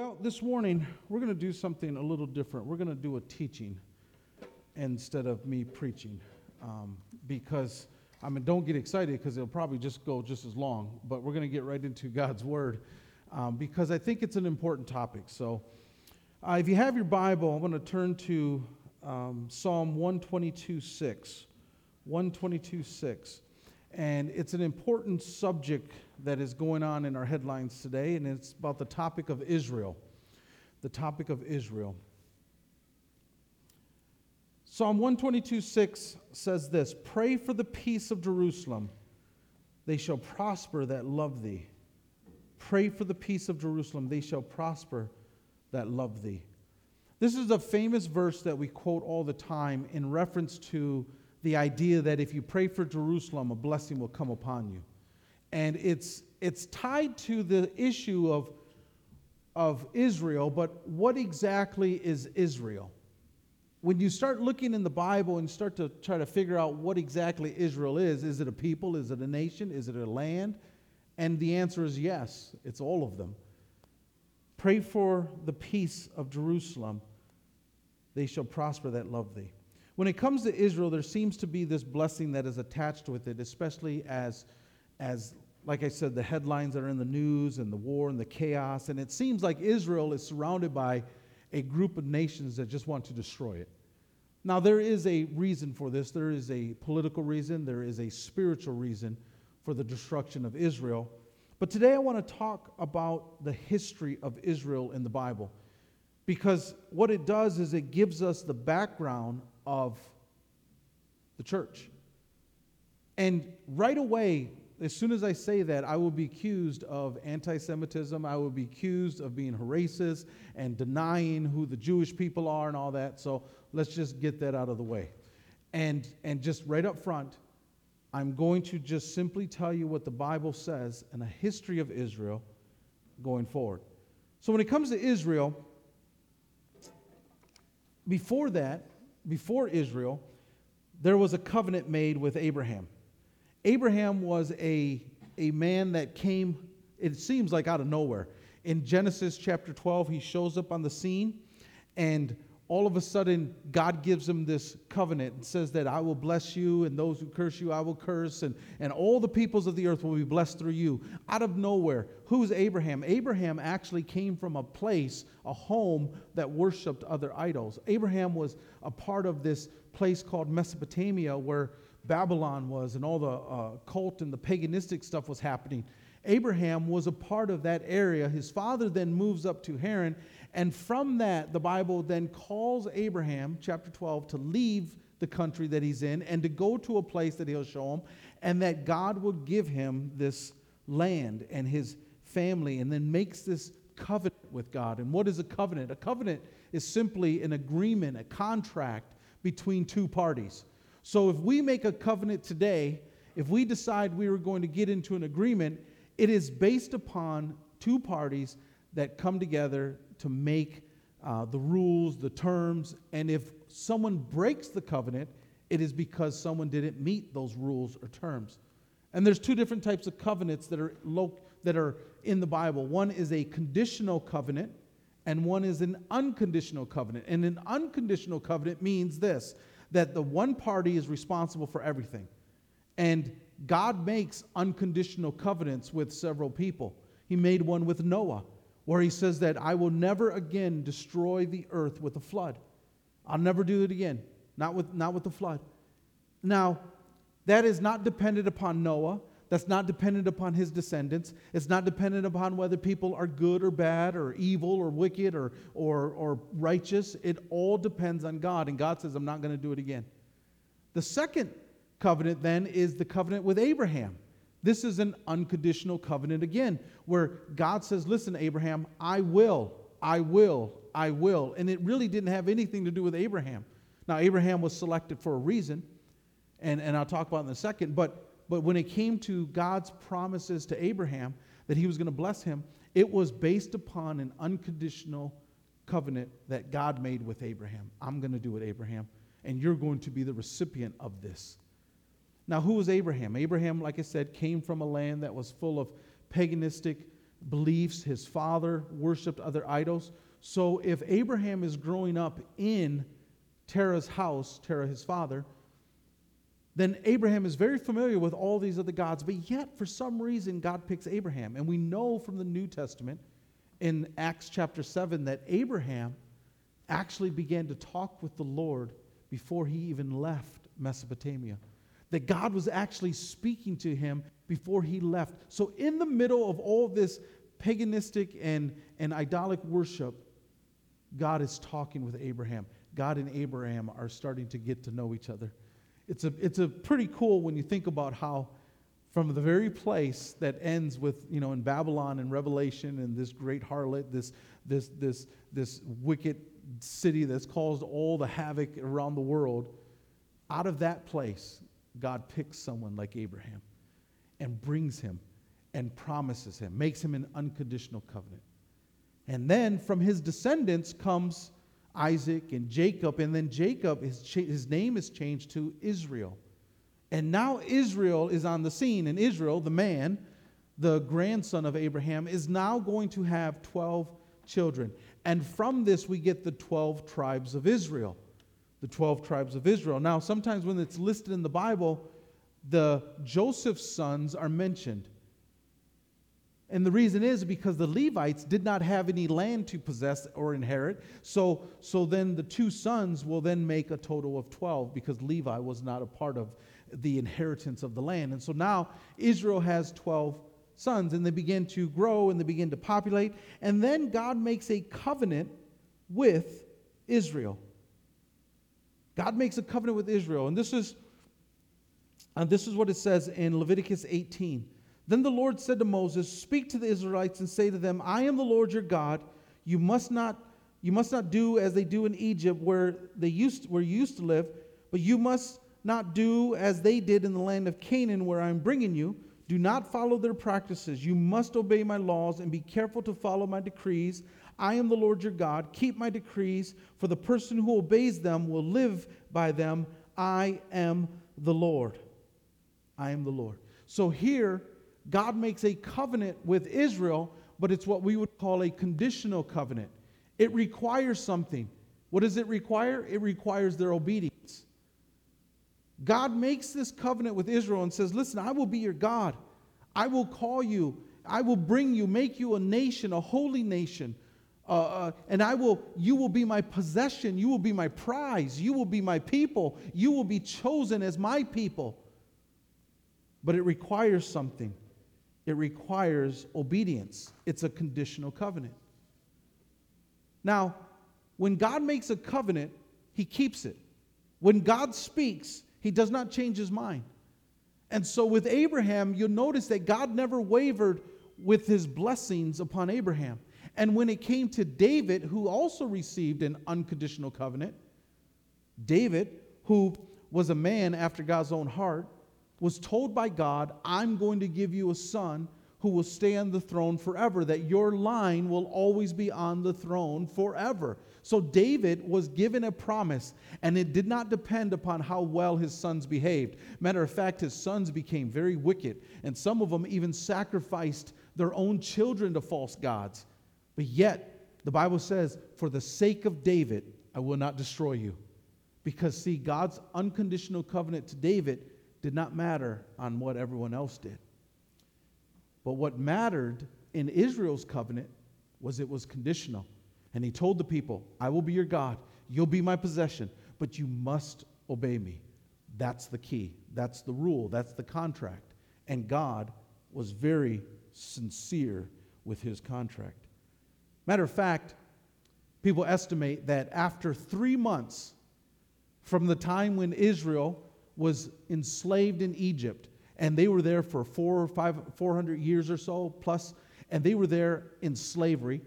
Well, this morning, we're going to do something a little different. We're going to do a teaching instead of me preaching. Um, because, I mean, don't get excited because it'll probably just go just as long, but we're going to get right into God's Word um, because I think it's an important topic. So, uh, if you have your Bible, I'm going to turn to um, Psalm 122 6. 122 6. And it's an important subject that is going on in our headlines today, and it's about the topic of Israel. The topic of Israel. Psalm 122 6 says this Pray for the peace of Jerusalem. They shall prosper that love thee. Pray for the peace of Jerusalem. They shall prosper that love thee. This is a famous verse that we quote all the time in reference to the idea that if you pray for Jerusalem, a blessing will come upon you. And it's, it's tied to the issue of, of Israel, but what exactly is Israel? When you start looking in the Bible and start to try to figure out what exactly Israel is, is it a people? Is it a nation? Is it a land? And the answer is yes, it's all of them. Pray for the peace of Jerusalem. They shall prosper that love thee. When it comes to Israel, there seems to be this blessing that is attached with it, especially as, as like I said, the headlines that are in the news and the war and the chaos. And it seems like Israel is surrounded by a group of nations that just want to destroy it. Now, there is a reason for this. There is a political reason, there is a spiritual reason for the destruction of Israel. But today I want to talk about the history of Israel in the Bible. Because what it does is it gives us the background of the church. And right away, as soon as I say that, I will be accused of anti Semitism. I will be accused of being racist and denying who the Jewish people are and all that. So let's just get that out of the way. And, and just right up front, I'm going to just simply tell you what the Bible says and a history of Israel going forward. So when it comes to Israel, before that, before Israel, there was a covenant made with Abraham. Abraham was a, a man that came, it seems like out of nowhere. In Genesis chapter 12, he shows up on the scene, and all of a sudden, God gives him this covenant and says that I will bless you, and those who curse you, I will curse, and, and all the peoples of the earth will be blessed through you. Out of nowhere, who's Abraham? Abraham actually came from a place, a home that worshiped other idols. Abraham was a part of this place called Mesopotamia where Babylon was, and all the uh, cult and the paganistic stuff was happening. Abraham was a part of that area. His father then moves up to Haran and from that, the Bible then calls Abraham, chapter 12, to leave the country that he's in and to go to a place that he'll show him, and that God will give him this land and his family, and then makes this covenant with God. And what is a covenant? A covenant is simply an agreement, a contract between two parties. So if we make a covenant today, if we decide we are going to get into an agreement, it is based upon two parties that come together to make uh, the rules, the terms, and if someone breaks the covenant, it is because someone didn't meet those rules or terms. And there's two different types of covenants that are, lo- that are in the Bible. One is a conditional covenant, and one is an unconditional covenant. And an unconditional covenant means this that the one party is responsible for everything. And God makes unconditional covenants with several people. He made one with Noah where he says that I will never again destroy the earth with a flood. I'll never do it again, not with, not with the flood. Now, that is not dependent upon Noah. That's not dependent upon his descendants. It's not dependent upon whether people are good or bad or evil or wicked or, or, or righteous. It all depends on God. And God says, I'm not going to do it again. The second covenant then is the covenant with Abraham. This is an unconditional covenant again, where God says, Listen, Abraham, I will, I will, I will. And it really didn't have anything to do with Abraham. Now, Abraham was selected for a reason, and, and I'll talk about in a second, but, but when it came to God's promises to Abraham that he was going to bless him, it was based upon an unconditional covenant that God made with Abraham. I'm going to do it, Abraham, and you're going to be the recipient of this. Now, who was Abraham? Abraham, like I said, came from a land that was full of paganistic beliefs. His father worshiped other idols. So if Abraham is growing up in Terah's house, Terah, his father, then Abraham is very familiar with all these other gods, but yet for some reason God picks Abraham. And we know from the New Testament in Acts chapter 7 that Abraham actually began to talk with the Lord before he even left Mesopotamia. That God was actually speaking to him before he left. So, in the middle of all this paganistic and, and idolic worship, God is talking with Abraham. God and Abraham are starting to get to know each other. It's a, it's a pretty cool when you think about how from the very place that ends with, you know, in Babylon and Revelation and this great harlot, this, this, this, this wicked city that's caused all the havoc around the world, out of that place, God picks someone like Abraham and brings him and promises him, makes him an unconditional covenant. And then from his descendants comes Isaac and Jacob, and then Jacob, his, his name is changed to Israel. And now Israel is on the scene, and Israel, the man, the grandson of Abraham, is now going to have 12 children. And from this, we get the 12 tribes of Israel. The 12 tribes of Israel. Now, sometimes when it's listed in the Bible, the Joseph's sons are mentioned. And the reason is because the Levites did not have any land to possess or inherit. So, so then the two sons will then make a total of 12 because Levi was not a part of the inheritance of the land. And so now Israel has 12 sons and they begin to grow and they begin to populate. And then God makes a covenant with Israel. God makes a covenant with Israel. And this is, and this is what it says in Leviticus 18. Then the Lord said to Moses, Speak to the Israelites and say to them, I am the Lord your God. You must not, you must not do as they do in Egypt, where they used where you used to live, but you must not do as they did in the land of Canaan, where I am bringing you. Do not follow their practices. You must obey my laws and be careful to follow my decrees. I am the Lord your God. Keep my decrees, for the person who obeys them will live by them. I am the Lord. I am the Lord. So here, God makes a covenant with Israel, but it's what we would call a conditional covenant. It requires something. What does it require? It requires their obedience. God makes this covenant with Israel and says, Listen, I will be your God. I will call you. I will bring you, make you a nation, a holy nation. Uh, uh, and I will, you will be my possession. You will be my prize. You will be my people. You will be chosen as my people. But it requires something it requires obedience. It's a conditional covenant. Now, when God makes a covenant, he keeps it. When God speaks, he does not change his mind. And so with Abraham, you'll notice that God never wavered with his blessings upon Abraham. And when it came to David, who also received an unconditional covenant, David, who was a man after God's own heart, was told by God, I'm going to give you a son who will stay on the throne forever, that your line will always be on the throne forever. So David was given a promise, and it did not depend upon how well his sons behaved. Matter of fact, his sons became very wicked, and some of them even sacrificed their own children to false gods. But yet, the Bible says, For the sake of David, I will not destroy you. Because, see, God's unconditional covenant to David did not matter on what everyone else did. But what mattered in Israel's covenant was it was conditional. And he told the people, I will be your God, you'll be my possession, but you must obey me. That's the key. That's the rule. That's the contract. And God was very sincere with his contract. Matter of fact, people estimate that after three months from the time when Israel was enslaved in Egypt, and they were there for four or five, 400 years or so plus, and they were there in slavery.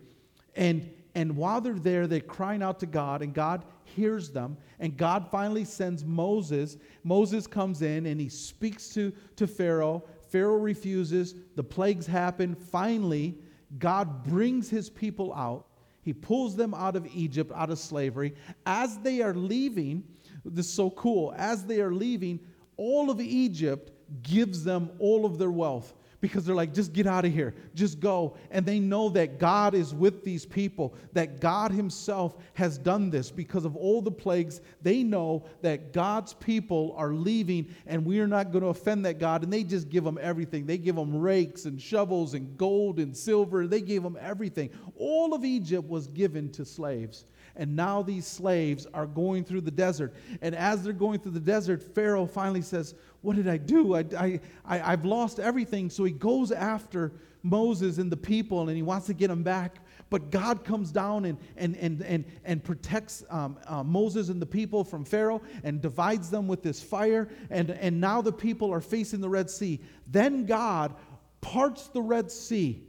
And, and while they're there, they're crying out to God, and God hears them. And God finally sends Moses. Moses comes in and he speaks to, to Pharaoh. Pharaoh refuses. The plagues happen. Finally, God brings his people out. He pulls them out of Egypt, out of slavery. As they are leaving, this is so cool. As they are leaving, all of Egypt gives them all of their wealth because they're like, just get out of here, just go. And they know that God is with these people, that God Himself has done this because of all the plagues. They know that God's people are leaving and we are not going to offend that God. And they just give them everything. They give them rakes and shovels and gold and silver. They gave them everything. All of Egypt was given to slaves. And now these slaves are going through the desert. And as they're going through the desert, Pharaoh finally says, What did I do? I, I, I, have lost everything. So he goes after Moses and the people and he wants to get them back. But God comes down and, and, and, and, and protects um, uh, Moses and the people from Pharaoh and divides them with this fire. And, and now the people are facing the Red Sea. Then God parts the Red Sea,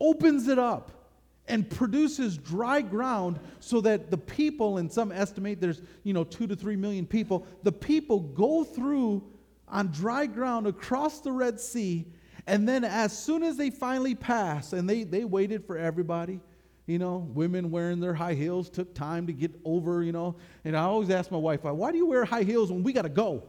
opens it up and produces dry ground so that the people, and some estimate there's, you know, two to three million people, the people go through on dry ground across the Red Sea. And then as soon as they finally pass, and they, they waited for everybody, you know, women wearing their high heels took time to get over, you know. And I always ask my wife, why do you wear high heels when we got to go?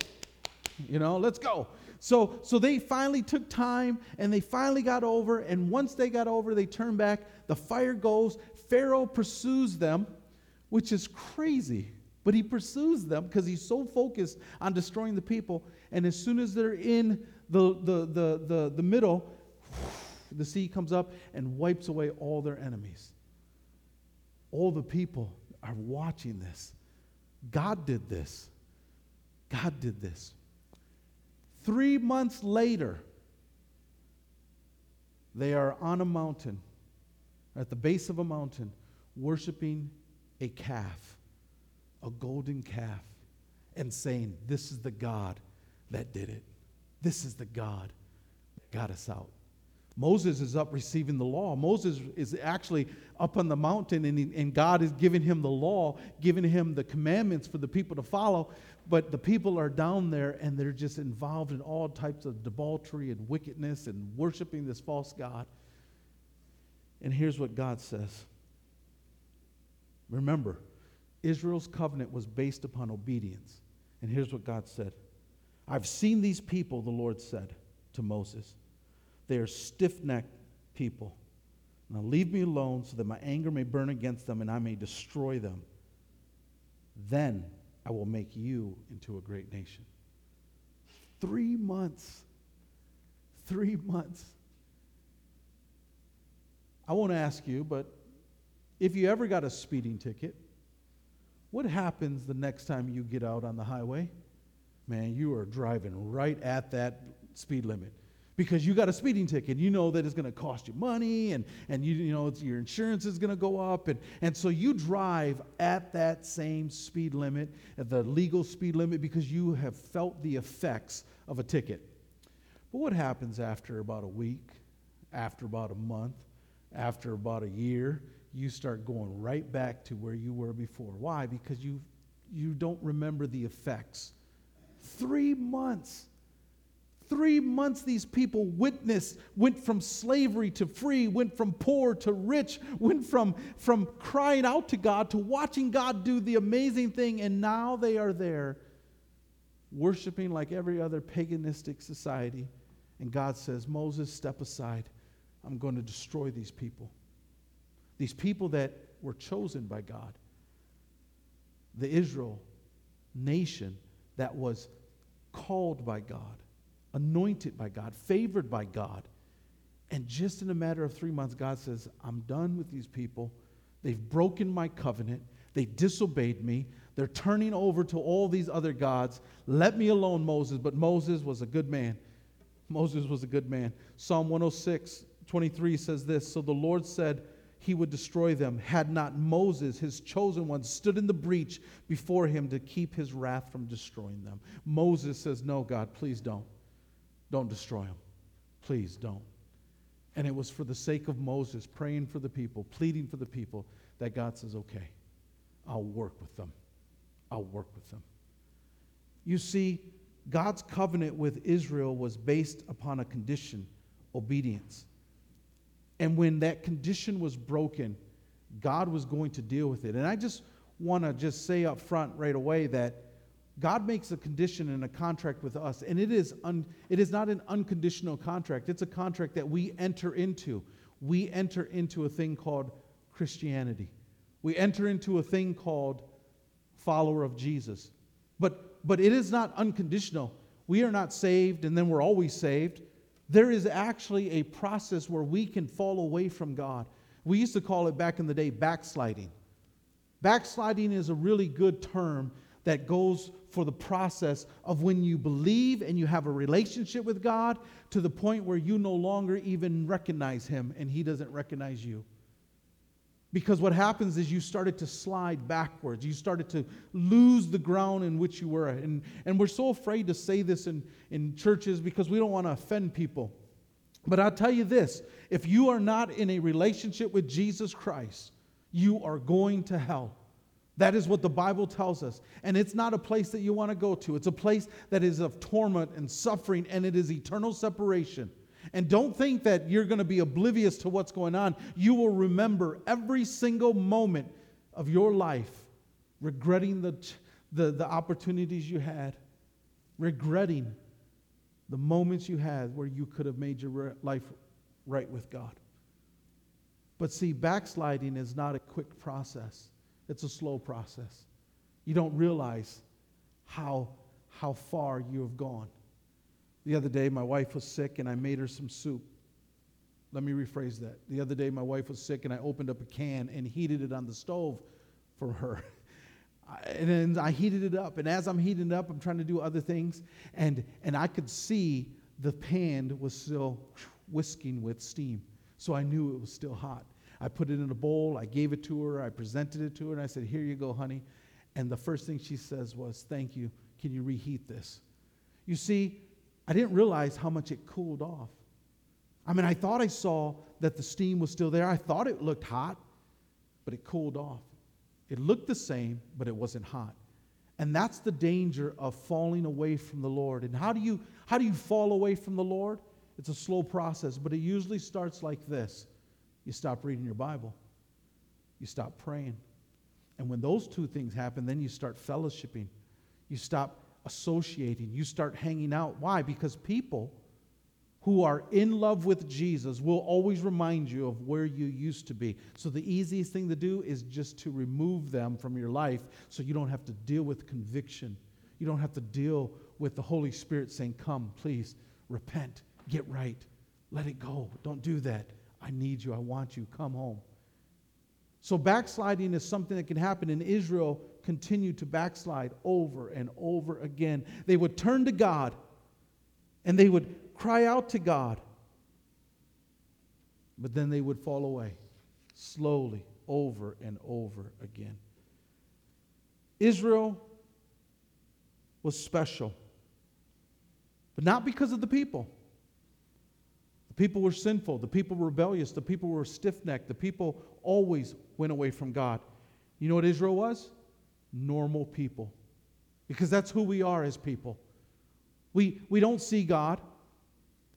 You know, let's go. So, so they finally took time and they finally got over. And once they got over, they turned back. The fire goes. Pharaoh pursues them, which is crazy. But he pursues them because he's so focused on destroying the people. And as soon as they're in the, the, the, the, the middle, the sea comes up and wipes away all their enemies. All the people are watching this. God did this. God did this. Three months later, they are on a mountain, at the base of a mountain, worshiping a calf, a golden calf, and saying, This is the God that did it. This is the God that got us out. Moses is up receiving the law. Moses is actually up on the mountain, and, and God is giving him the law, giving him the commandments for the people to follow. But the people are down there, and they're just involved in all types of debauchery and wickedness and worshiping this false God. And here's what God says Remember, Israel's covenant was based upon obedience. And here's what God said I've seen these people, the Lord said to Moses. They are stiff necked people. Now leave me alone so that my anger may burn against them and I may destroy them. Then I will make you into a great nation. Three months. Three months. I won't ask you, but if you ever got a speeding ticket, what happens the next time you get out on the highway? Man, you are driving right at that speed limit because you got a speeding ticket. You know that it's going to cost you money and, and you, you know your insurance is going to go up. And, and so you drive at that same speed limit, at the legal speed limit, because you have felt the effects of a ticket. But what happens after about a week, after about a month, after about a year? You start going right back to where you were before. Why? Because you, you don't remember the effects. Three months three months these people witnessed, went from slavery to free, went from poor to rich, went from, from crying out to God to watching God do the amazing thing, and now they are there worshiping like every other paganistic society. And God says, Moses, step aside. I'm going to destroy these people. These people that were chosen by God. The Israel nation that was called by God anointed by God, favored by God. And just in a matter of three months, God says, I'm done with these people. They've broken my covenant. They disobeyed me. They're turning over to all these other gods. Let me alone, Moses. But Moses was a good man. Moses was a good man. Psalm 106, 23 says this So the Lord said, he would destroy them had not Moses, his chosen one, stood in the breach before him to keep his wrath from destroying them. Moses says, No, God, please don't. Don't destroy them. Please don't. And it was for the sake of Moses praying for the people, pleading for the people, that God says, okay, I'll work with them. I'll work with them. You see, God's covenant with Israel was based upon a condition obedience. And when that condition was broken, God was going to deal with it. And I just want to just say up front right away that God makes a condition and a contract with us, and it is, un, it is not an unconditional contract. It's a contract that we enter into. We enter into a thing called Christianity. We enter into a thing called follower of Jesus. But, but it is not unconditional. We are not saved and then we're always saved. There is actually a process where we can fall away from God. We used to call it back in the day backsliding. Backsliding is a really good term that goes for the process of when you believe and you have a relationship with God to the point where you no longer even recognize Him and He doesn't recognize you. Because what happens is you started to slide backwards. You started to lose the ground in which you were. And, and we're so afraid to say this in, in churches because we don't want to offend people. But I'll tell you this if you are not in a relationship with Jesus Christ, you are going to hell. That is what the Bible tells us. And it's not a place that you want to go to, it's a place that is of torment and suffering, and it is eternal separation. And don't think that you're going to be oblivious to what's going on. You will remember every single moment of your life regretting the, the, the opportunities you had, regretting the moments you had where you could have made your life right with God. But see, backsliding is not a quick process, it's a slow process. You don't realize how, how far you have gone. The other day, my wife was sick and I made her some soup. Let me rephrase that. The other day, my wife was sick and I opened up a can and heated it on the stove for her. and then I heated it up. And as I'm heating it up, I'm trying to do other things. And, and I could see the pan was still whisking with steam. So I knew it was still hot. I put it in a bowl, I gave it to her, I presented it to her, and I said, Here you go, honey. And the first thing she says was, Thank you. Can you reheat this? You see, I didn't realize how much it cooled off. I mean, I thought I saw that the steam was still there. I thought it looked hot, but it cooled off. It looked the same, but it wasn't hot. And that's the danger of falling away from the Lord. And how do you how do you fall away from the Lord? It's a slow process, but it usually starts like this. You stop reading your Bible. You stop praying. And when those two things happen, then you start fellowshipping. You stop associating, you start hanging out. Why? Because people who are in love with Jesus will always remind you of where you used to be. So the easiest thing to do is just to remove them from your life so you don't have to deal with conviction. You don't have to deal with the Holy Spirit saying, Come, please, repent, get right, let it go. Don't do that. I need you, I want you, come home. So backsliding is something that can happen in Israel continued to backslide over and over again. They would turn to God and they would cry out to God, but then they would fall away slowly over and over again. Israel was special, but not because of the people. People were sinful, the people were rebellious, the people were stiff necked, the people always went away from God. You know what Israel was? normal people. Because that's who we are as people. We, we don't see God.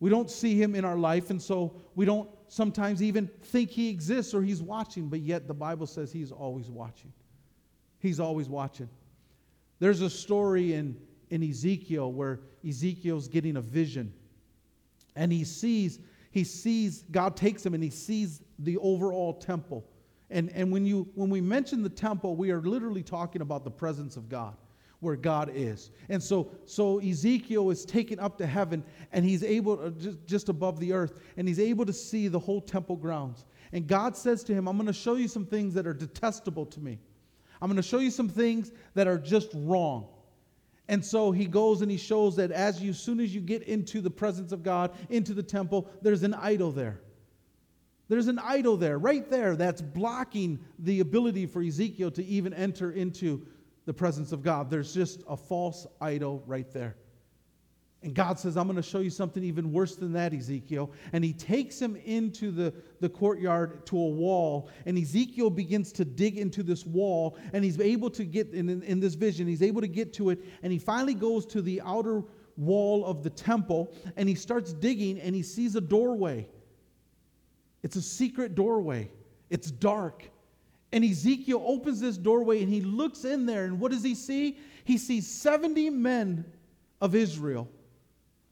We don't see Him in our life, and so we don't sometimes even think He exists or He's watching, but yet the Bible says He's always watching. He's always watching. There's a story in, in Ezekiel where Ezekiel's getting a vision, and he sees, he sees, God takes him and he sees the overall temple. And, and when, you, when we mention the temple, we are literally talking about the presence of God, where God is. And so, so Ezekiel is taken up to heaven, and he's able, to, just, just above the earth, and he's able to see the whole temple grounds. And God says to him, I'm going to show you some things that are detestable to me. I'm going to show you some things that are just wrong. And so he goes and he shows that as you, soon as you get into the presence of God, into the temple, there's an idol there. There's an idol there, right there, that's blocking the ability for Ezekiel to even enter into the presence of God. There's just a false idol right there. And God says, I'm going to show you something even worse than that, Ezekiel. And he takes him into the, the courtyard to a wall. And Ezekiel begins to dig into this wall. And he's able to get, in, in, in this vision, he's able to get to it. And he finally goes to the outer wall of the temple. And he starts digging and he sees a doorway. It's a secret doorway. It's dark. And Ezekiel opens this doorway and he looks in there, and what does he see? He sees 70 men of Israel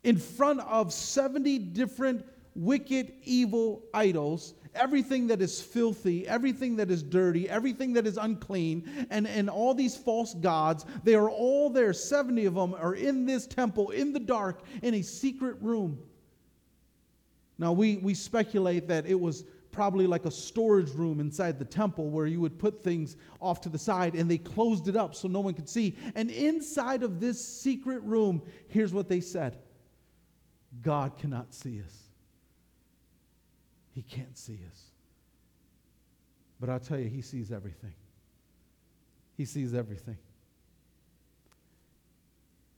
in front of 70 different wicked, evil idols, everything that is filthy, everything that is dirty, everything that is unclean, and, and all these false gods, they are all there. 70 of them are in this temple in the dark in a secret room. Now, we, we speculate that it was probably like a storage room inside the temple where you would put things off to the side and they closed it up so no one could see. And inside of this secret room, here's what they said God cannot see us. He can't see us. But I'll tell you, He sees everything. He sees everything.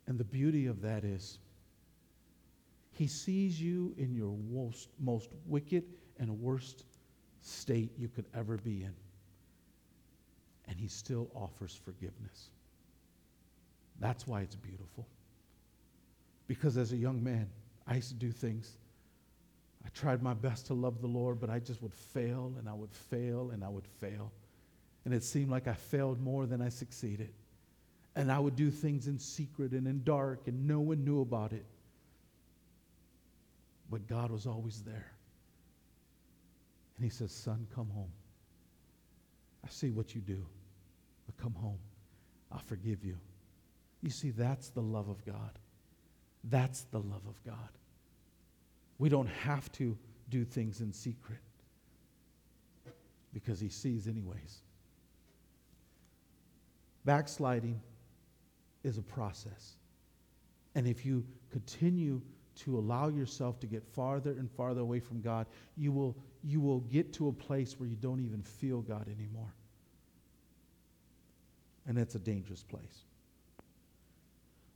And the beauty of that is, He sees you in your most, most wicked and worst state you could ever be in. And He still offers forgiveness. That's why it's beautiful. Because as a young man, I used to do things I tried my best to love the Lord, but I just would fail and I would fail and I would fail. And it seemed like I failed more than I succeeded. And I would do things in secret and in dark, and no one knew about it. But God was always there. And He says, Son, come home. I see what you do, but come home. I'll forgive you. You see, that's the love of God. That's the love of God. We don't have to do things in secret because he sees, anyways. Backsliding is a process. And if you continue to allow yourself to get farther and farther away from God, you will, you will get to a place where you don't even feel God anymore. And that's a dangerous place.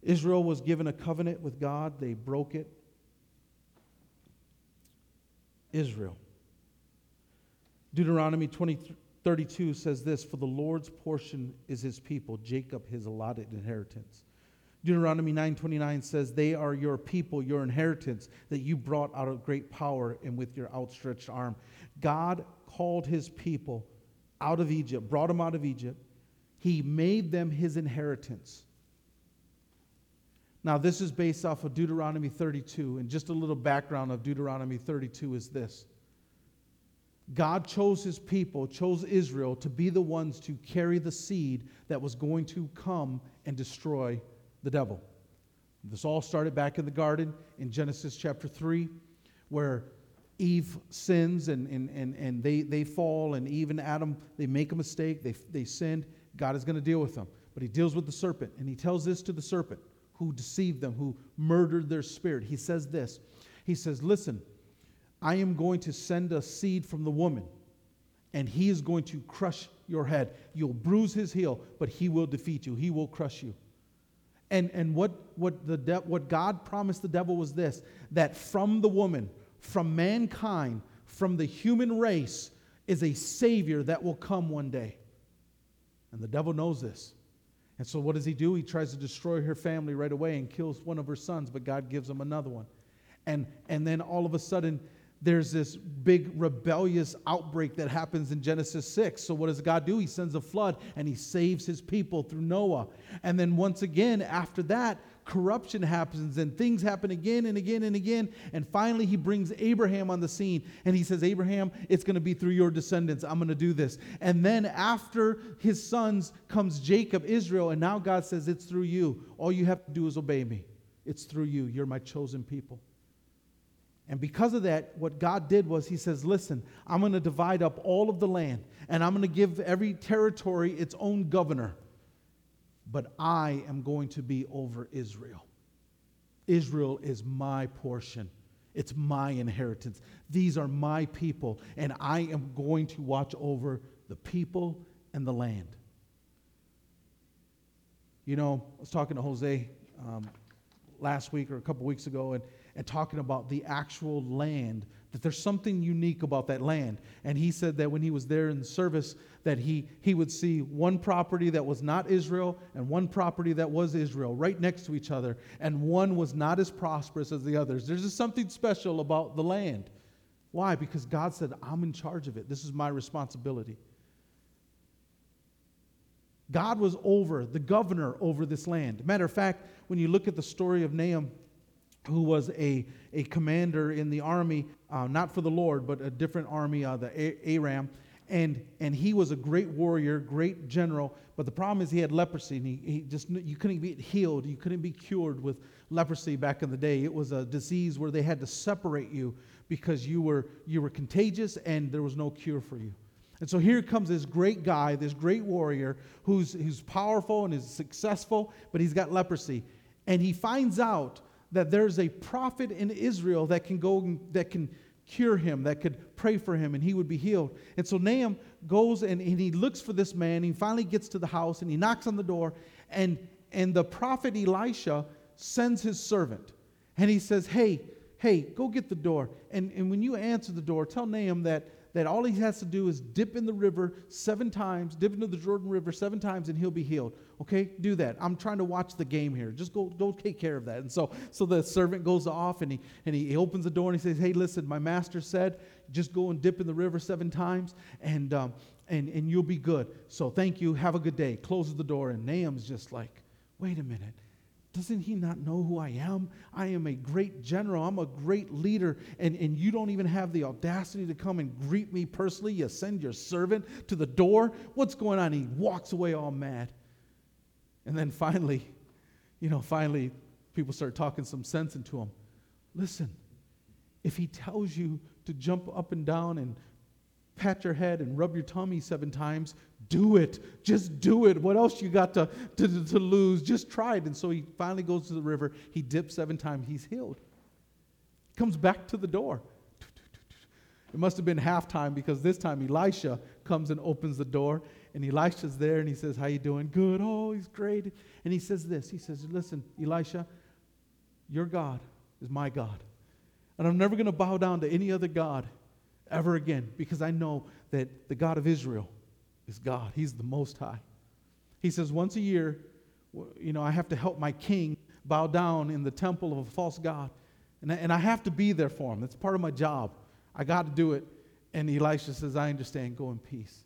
Israel was given a covenant with God, they broke it. Israel. Deuteronomy 20, 32 says this For the Lord's portion is his people, Jacob his allotted inheritance. Deuteronomy 9:29 says, "They are your people, your inheritance that you brought out of great power and with your outstretched arm." God called his people out of Egypt, brought them out of Egypt. He made them his inheritance. Now, this is based off of Deuteronomy 32, and just a little background of Deuteronomy 32 is this God chose his people, chose Israel to be the ones to carry the seed that was going to come and destroy the devil. This all started back in the garden in Genesis chapter 3, where Eve sins and, and, and, and they, they fall, and Eve and Adam, they make a mistake, they, they sinned. God is going to deal with them. But he deals with the serpent, and he tells this to the serpent who deceived them, who murdered their spirit. He says this He says, Listen, I am going to send a seed from the woman, and he is going to crush your head. You'll bruise his heel, but he will defeat you, he will crush you. And, and what, what, the de- what God promised the devil was this that from the woman, from mankind, from the human race, is a Savior that will come one day. And the devil knows this. And so, what does he do? He tries to destroy her family right away and kills one of her sons, but God gives him another one. And, and then all of a sudden, there's this big rebellious outbreak that happens in Genesis 6. So, what does God do? He sends a flood and he saves his people through Noah. And then, once again, after that, corruption happens and things happen again and again and again. And finally, he brings Abraham on the scene and he says, Abraham, it's going to be through your descendants. I'm going to do this. And then after his sons comes Jacob, Israel, and now God says, It's through you. All you have to do is obey me. It's through you. You're my chosen people. And because of that, what God did was He says, Listen, I'm going to divide up all of the land, and I'm going to give every territory its own governor but I am going to be over Israel. Israel is my portion. It's my inheritance. These are my people, and I am going to watch over the people and the land. You know, I was talking to Jose um, last week or a couple weeks ago, and, and talking about the actual land that there's something unique about that land. And he said that when he was there in service, that he, he would see one property that was not Israel and one property that was Israel right next to each other, and one was not as prosperous as the others. There's just something special about the land. Why? Because God said, I'm in charge of it. This is my responsibility. God was over, the governor over this land. Matter of fact, when you look at the story of Nahum, who was a, a commander in the army, uh, not for the Lord, but a different army, uh, the Aram, and, and he was a great warrior, great general, but the problem is he had leprosy, and he, he just, you couldn't be healed, you couldn't be cured with leprosy back in the day. It was a disease where they had to separate you because you were, you were contagious and there was no cure for you. And so here comes this great guy, this great warrior who's, who's powerful and is successful, but he's got leprosy. And he finds out that there's a prophet in Israel that can go that can cure him, that could pray for him, and he would be healed. And so Nahum goes and, and he looks for this man. He finally gets to the house and he knocks on the door, and and the prophet Elisha sends his servant. And he says, Hey, hey, go get the door. And, and when you answer the door, tell Nahum that that all he has to do is dip in the river seven times, dip into the Jordan River seven times, and he'll be healed. Okay, do that. I'm trying to watch the game here. Just go, go take care of that. And so, so the servant goes off and he and he opens the door and he says, "Hey, listen, my master said, just go and dip in the river seven times, and um, and and you'll be good. So thank you. Have a good day." Closes the door, and Nahum's just like, "Wait a minute." Doesn't he not know who I am? I am a great general. I'm a great leader. And, and you don't even have the audacity to come and greet me personally. You send your servant to the door. What's going on? He walks away all mad. And then finally, you know, finally, people start talking some sense into him. Listen, if he tells you to jump up and down and pat your head and rub your tummy seven times, do it. Just do it. What else you got to, to, to lose? Just try it. And so he finally goes to the river. He dips seven times. He's healed. Comes back to the door. It must have been halftime because this time Elisha comes and opens the door. And Elisha's there and he says, How you doing? Good. Oh, he's great. And he says this. He says, Listen, Elisha, your God is my God. And I'm never going to bow down to any other God ever again because I know that the God of Israel is God. He's the Most High. He says, once a year, you know, I have to help my king bow down in the temple of a false God. And I, and I have to be there for him. That's part of my job. I got to do it. And Elisha says, I understand. Go in peace.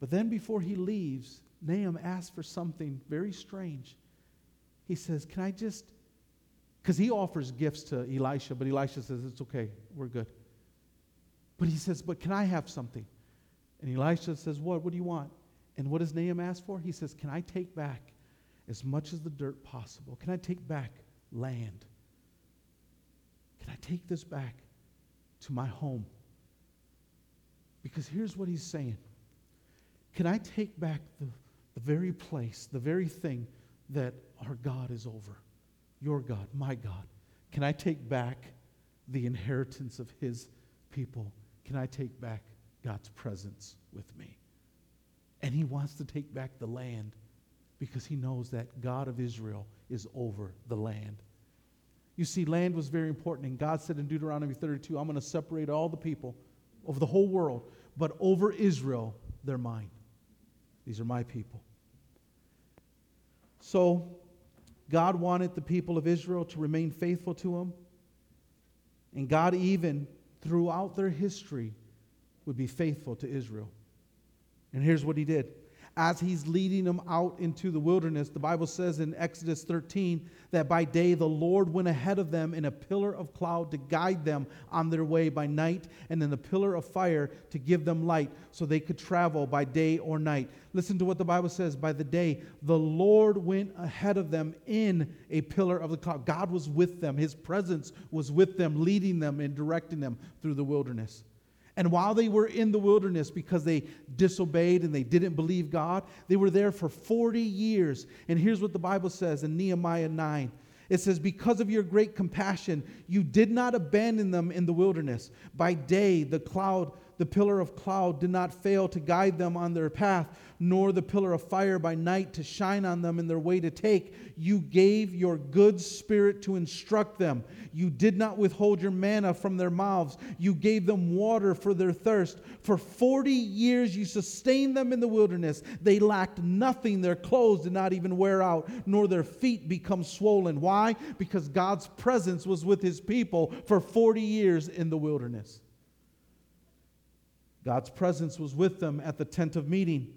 But then before he leaves, Nahum asks for something very strange. He says, Can I just, because he offers gifts to Elisha, but Elisha says, It's okay. We're good. But he says, But can I have something? And Elisha says, What? What do you want? And what does Nahum ask for? He says, Can I take back as much as the dirt possible? Can I take back land? Can I take this back to my home? Because here's what he's saying Can I take back the, the very place, the very thing that our God is over? Your God, my God. Can I take back the inheritance of his people? Can I take back God's presence with me. And he wants to take back the land because he knows that God of Israel is over the land. You see, land was very important, and God said in Deuteronomy 32, I'm going to separate all the people of the whole world, but over Israel, they're mine. These are my people. So, God wanted the people of Israel to remain faithful to him. And God, even throughout their history, would be faithful to Israel. And here's what he did. As he's leading them out into the wilderness, the Bible says in Exodus 13 that by day the Lord went ahead of them in a pillar of cloud to guide them on their way by night, and in a pillar of fire to give them light so they could travel by day or night. Listen to what the Bible says. By the day, the Lord went ahead of them in a pillar of the cloud. God was with them, His presence was with them, leading them and directing them through the wilderness. And while they were in the wilderness because they disobeyed and they didn't believe God, they were there for 40 years. And here's what the Bible says in Nehemiah 9 it says, Because of your great compassion, you did not abandon them in the wilderness. By day, the cloud the pillar of cloud did not fail to guide them on their path, nor the pillar of fire by night to shine on them in their way to take. You gave your good spirit to instruct them. You did not withhold your manna from their mouths. You gave them water for their thirst. For 40 years you sustained them in the wilderness. They lacked nothing. Their clothes did not even wear out, nor their feet become swollen. Why? Because God's presence was with his people for 40 years in the wilderness. God's presence was with them at the tent of meeting.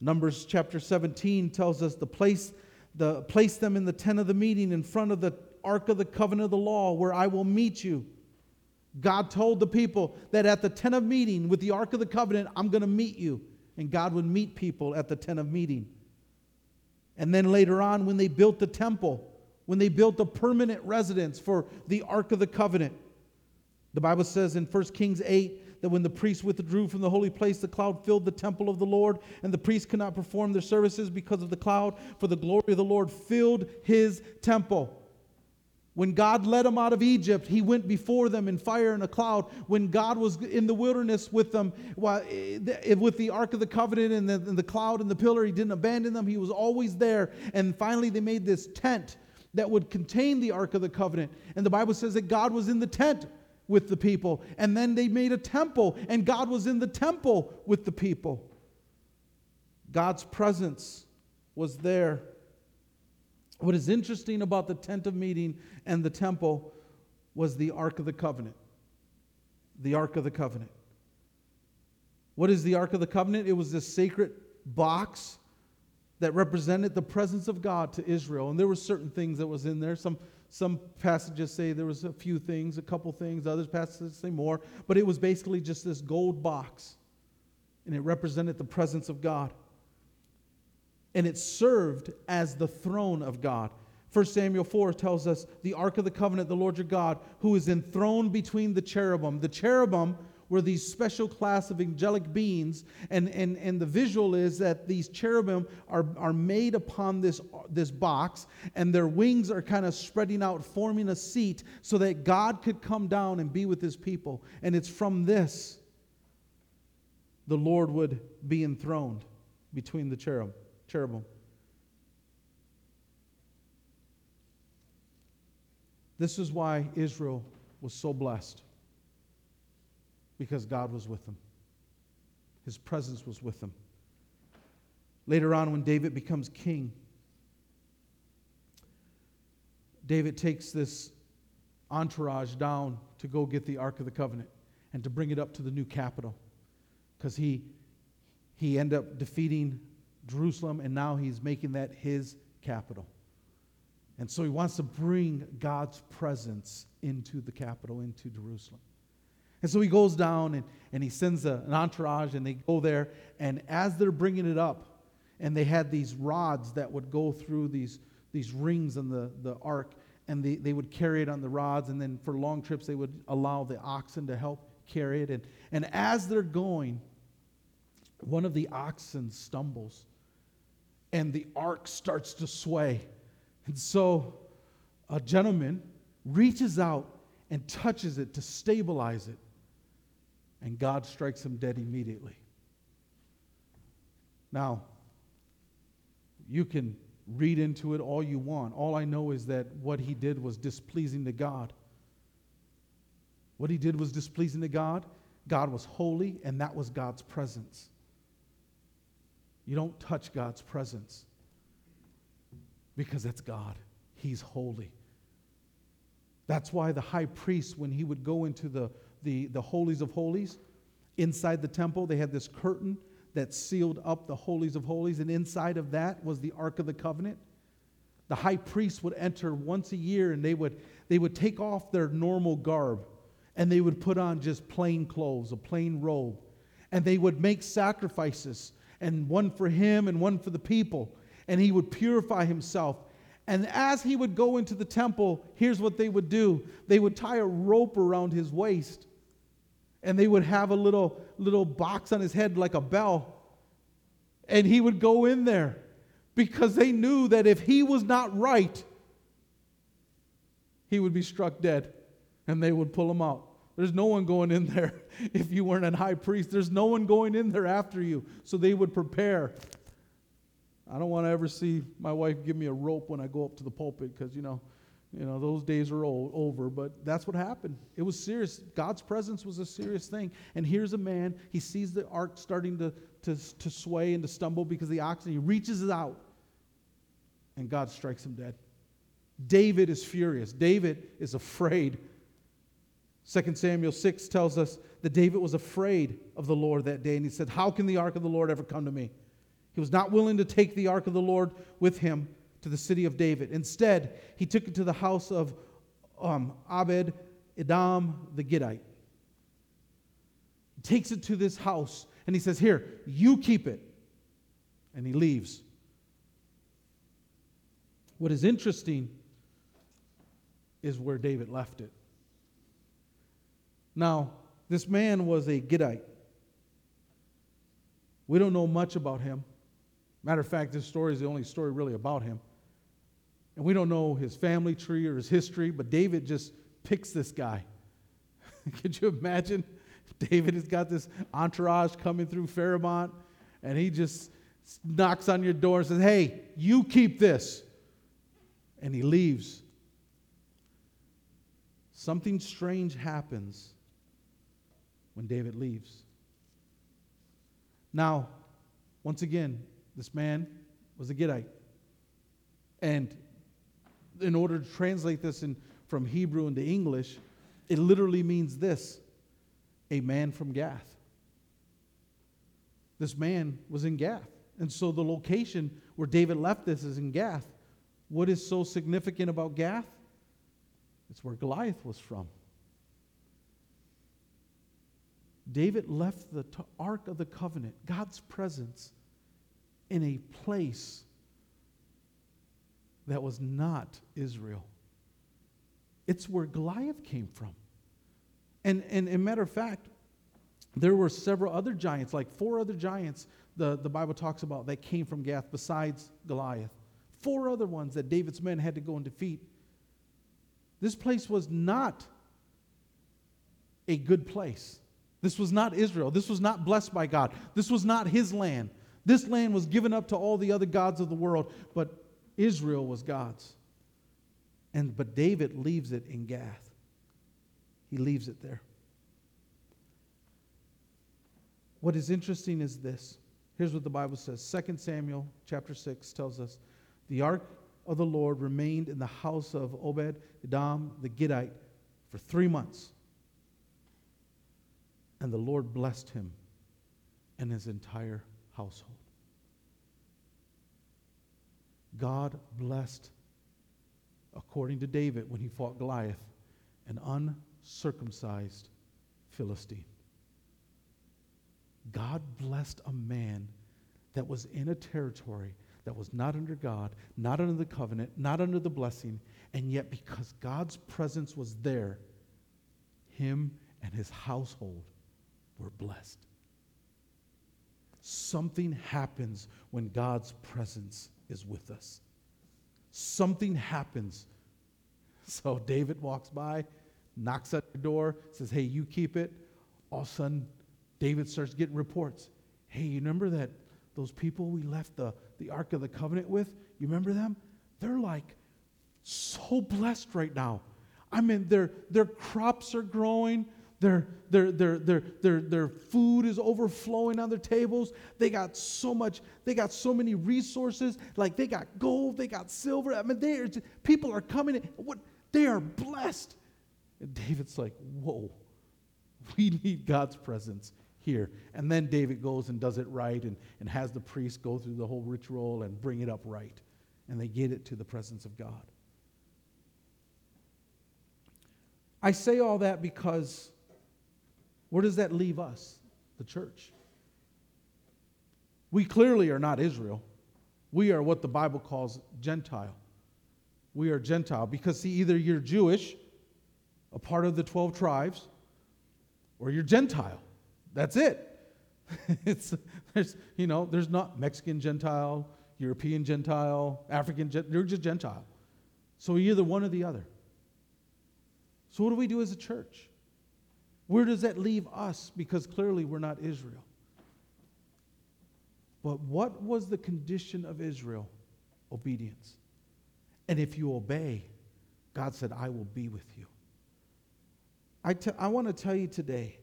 Numbers chapter 17 tells us to place, the, place them in the tent of the meeting in front of the ark of the covenant of the law where I will meet you. God told the people that at the tent of meeting with the ark of the covenant, I'm going to meet you. And God would meet people at the tent of meeting. And then later on, when they built the temple, when they built a permanent residence for the ark of the covenant, the Bible says in 1 Kings 8 that when the priests withdrew from the holy place, the cloud filled the temple of the Lord, and the priests could not perform their services because of the cloud, for the glory of the Lord filled his temple. When God led them out of Egypt, He went before them in fire and a cloud. When God was in the wilderness with them, eh, with the Ark of the Covenant and the, and the cloud and the pillar, He didn't abandon them. He was always there. And finally, they made this tent that would contain the Ark of the Covenant. And the Bible says that God was in the tent with the people. And then they made a temple, and God was in the temple with the people. God's presence was there. What is interesting about the tent of meeting and the temple was the Ark of the Covenant. The Ark of the Covenant. What is the Ark of the Covenant? It was this sacred box that represented the presence of God to Israel. And there were certain things that was in there. Some, some passages say there was a few things, a couple things. Others passages say more. But it was basically just this gold box. And it represented the presence of God. And it served as the throne of God. 1 Samuel 4 tells us the Ark of the Covenant, the Lord your God, who is enthroned between the cherubim. The cherubim were these special class of angelic beings. And, and, and the visual is that these cherubim are, are made upon this, this box, and their wings are kind of spreading out, forming a seat so that God could come down and be with his people. And it's from this the Lord would be enthroned between the cherub, cherubim. This is why Israel was so blessed because God was with them. His presence was with them. Later on, when David becomes king, David takes this entourage down to go get the Ark of the Covenant and to bring it up to the new capital because he, he ended up defeating Jerusalem and now he's making that his capital. And so he wants to bring God's presence into the capital, into Jerusalem. And so he goes down and, and he sends a, an entourage and they go there. And as they're bringing it up, and they had these rods that would go through these, these rings in the, the ark, and they, they would carry it on the rods. And then for long trips, they would allow the oxen to help carry it. And, and as they're going, one of the oxen stumbles and the ark starts to sway. And so a gentleman reaches out and touches it to stabilize it and God strikes him dead immediately. Now, you can read into it all you want. All I know is that what he did was displeasing to God. What he did was displeasing to God. God was holy, and that was God's presence. You don't touch God's presence because that's God. He's holy. That's why the high priest, when he would go into the the, the holies of holies. Inside the temple, they had this curtain that sealed up the holies of holies, and inside of that was the Ark of the Covenant. The high priest would enter once a year and they would, they would take off their normal garb and they would put on just plain clothes, a plain robe. And they would make sacrifices, and one for him and one for the people. And he would purify himself. And as he would go into the temple, here's what they would do they would tie a rope around his waist and they would have a little little box on his head like a bell and he would go in there because they knew that if he was not right he would be struck dead and they would pull him out. There's no one going in there if you weren't a high priest. There's no one going in there after you. So they would prepare. I don't want to ever see my wife give me a rope when i go up to the pulpit because you know you know, those days are over, but that's what happened. It was serious. God's presence was a serious thing. And here's a man, he sees the ark starting to, to, to sway and to stumble because the oxen, he reaches out, and God strikes him dead. David is furious. David is afraid. 2 Samuel 6 tells us that David was afraid of the Lord that day, and he said, How can the ark of the Lord ever come to me? He was not willing to take the ark of the Lord with him to the city of David. Instead, he took it to the house of um, Abed Edom the Gittite. He takes it to this house and he says, Here, you keep it. And he leaves. What is interesting is where David left it. Now, this man was a Gittite. We don't know much about him. Matter of fact, this story is the only story really about him. And we don't know his family tree or his history, but David just picks this guy. Could you imagine? David has got this entourage coming through Fairmont, and he just knocks on your door and says, Hey, you keep this. And he leaves. Something strange happens when David leaves. Now, once again, this man was a Gittite. And in order to translate this in, from Hebrew into English, it literally means this a man from Gath. This man was in Gath. And so the location where David left this is in Gath. What is so significant about Gath? It's where Goliath was from. David left the Ark of the Covenant, God's presence, in a place that was not Israel. It's where Goliath came from. And, and, and matter of fact, there were several other giants, like four other giants the, the Bible talks about that came from Gath besides Goliath. Four other ones that David's men had to go and defeat. This place was not a good place. This was not Israel. This was not blessed by God. This was not his land. This land was given up to all the other gods of the world, but Israel was God's. And but David leaves it in Gath. He leaves it there. What is interesting is this. Here's what the Bible says. 2 Samuel chapter 6 tells us, "The ark of the Lord remained in the house of Obed Edom the Gittite for 3 months." And the Lord blessed him and his entire household. God blessed, according to David when he fought Goliath, an uncircumcised Philistine. God blessed a man that was in a territory that was not under God, not under the covenant, not under the blessing, and yet because God's presence was there, him and his household we're blessed. Something happens when God's presence is with us. Something happens. So David walks by, knocks at the door, says, Hey, you keep it. All of a sudden, David starts getting reports. Hey, you remember that those people we left the, the Ark of the Covenant with? You remember them? They're like so blessed right now. I mean, their, their crops are growing, their, their, their, their, their, their food is overflowing on their tables. They got so much, they got so many resources. Like they got gold, they got silver. I mean, they are, people are coming in. What, they are blessed. And David's like, whoa, we need God's presence here. And then David goes and does it right and, and has the priest go through the whole ritual and bring it up right. And they get it to the presence of God. I say all that because where does that leave us, the church? We clearly are not Israel. We are what the Bible calls Gentile. We are Gentile because, see, either you're Jewish, a part of the 12 tribes, or you're Gentile. That's it. it's, there's, you know, there's not Mexican Gentile, European Gentile, African Gentile. You're just Gentile. So either one or the other. So what do we do as a church? Where does that leave us? Because clearly we're not Israel. But what was the condition of Israel? Obedience. And if you obey, God said, I will be with you. I, t- I want to tell you today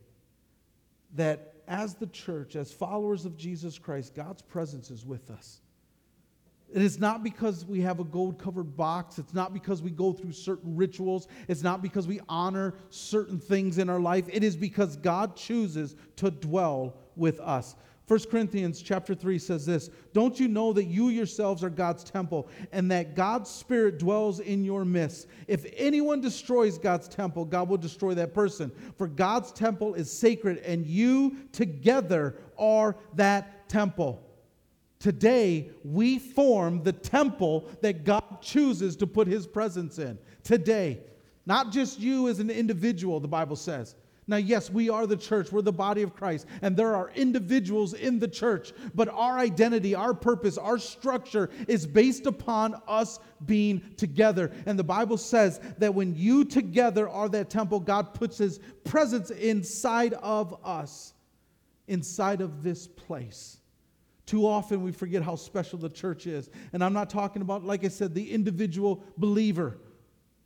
that as the church, as followers of Jesus Christ, God's presence is with us. It is not because we have a gold covered box. It's not because we go through certain rituals. It's not because we honor certain things in our life. It is because God chooses to dwell with us. 1 Corinthians chapter 3 says this Don't you know that you yourselves are God's temple and that God's Spirit dwells in your midst? If anyone destroys God's temple, God will destroy that person. For God's temple is sacred and you together are that temple. Today, we form the temple that God chooses to put his presence in. Today, not just you as an individual, the Bible says. Now, yes, we are the church, we're the body of Christ, and there are individuals in the church, but our identity, our purpose, our structure is based upon us being together. And the Bible says that when you together are that temple, God puts his presence inside of us, inside of this place. Too often we forget how special the church is. And I'm not talking about, like I said, the individual believer,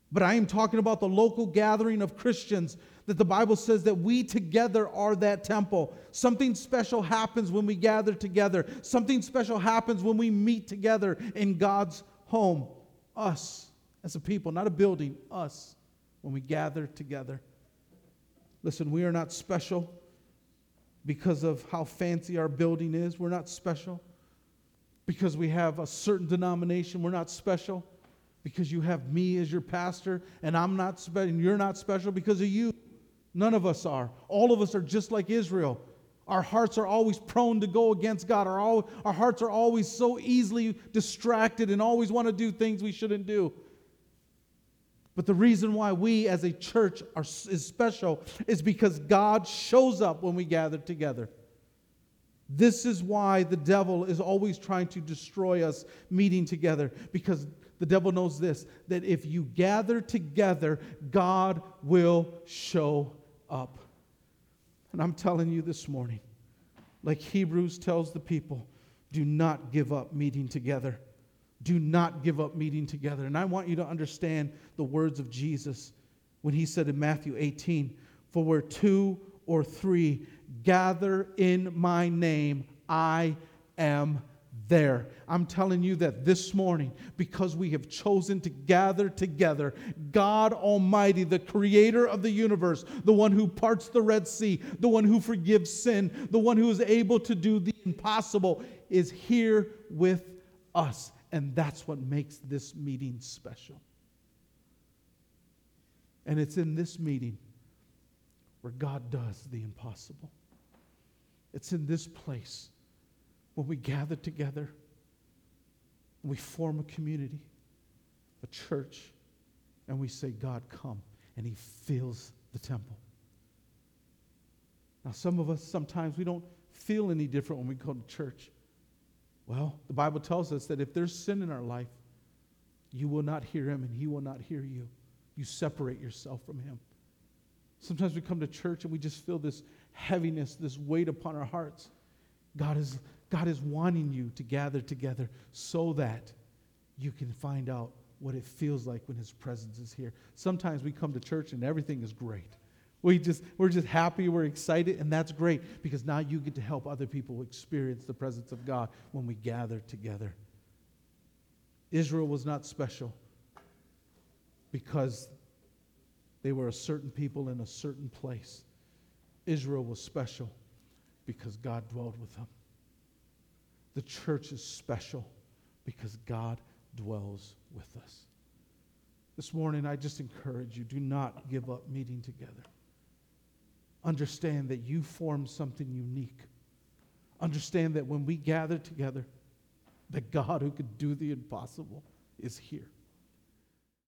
but I am talking about the local gathering of Christians that the Bible says that we together are that temple. Something special happens when we gather together. Something special happens when we meet together in God's home. Us as a people, not a building, us, when we gather together. Listen, we are not special because of how fancy our building is. We're not special because we have a certain denomination. We're not special because you have me as your pastor and I'm not special and you're not special because of you. None of us are. All of us are just like Israel. Our hearts are always prone to go against God. Our, all, our hearts are always so easily distracted and always want to do things we shouldn't do. But the reason why we as a church are, is special is because God shows up when we gather together. This is why the devil is always trying to destroy us meeting together because the devil knows this that if you gather together, God will show up. And I'm telling you this morning, like Hebrews tells the people, do not give up meeting together. Do not give up meeting together. And I want you to understand the words of Jesus when he said in Matthew 18, For where two or three gather in my name, I am there. I'm telling you that this morning, because we have chosen to gather together, God Almighty, the creator of the universe, the one who parts the Red Sea, the one who forgives sin, the one who is able to do the impossible, is here with us. And that's what makes this meeting special. And it's in this meeting where God does the impossible. It's in this place when we gather together, we form a community, a church, and we say, God, come. And He fills the temple. Now, some of us, sometimes we don't feel any different when we go to church. Well, the Bible tells us that if there's sin in our life, you will not hear Him and He will not hear you. You separate yourself from Him. Sometimes we come to church and we just feel this heaviness, this weight upon our hearts. God is God is wanting you to gather together so that you can find out what it feels like when his presence is here. Sometimes we come to church and everything is great. We just we're just happy, we're excited, and that's great because now you get to help other people experience the presence of God when we gather together. Israel was not special because they were a certain people in a certain place. Israel was special because God dwelled with them. The church is special because God dwells with us. This morning, I just encourage you do not give up meeting together. Understand that you form something unique. Understand that when we gather together, that God who could do the impossible is here.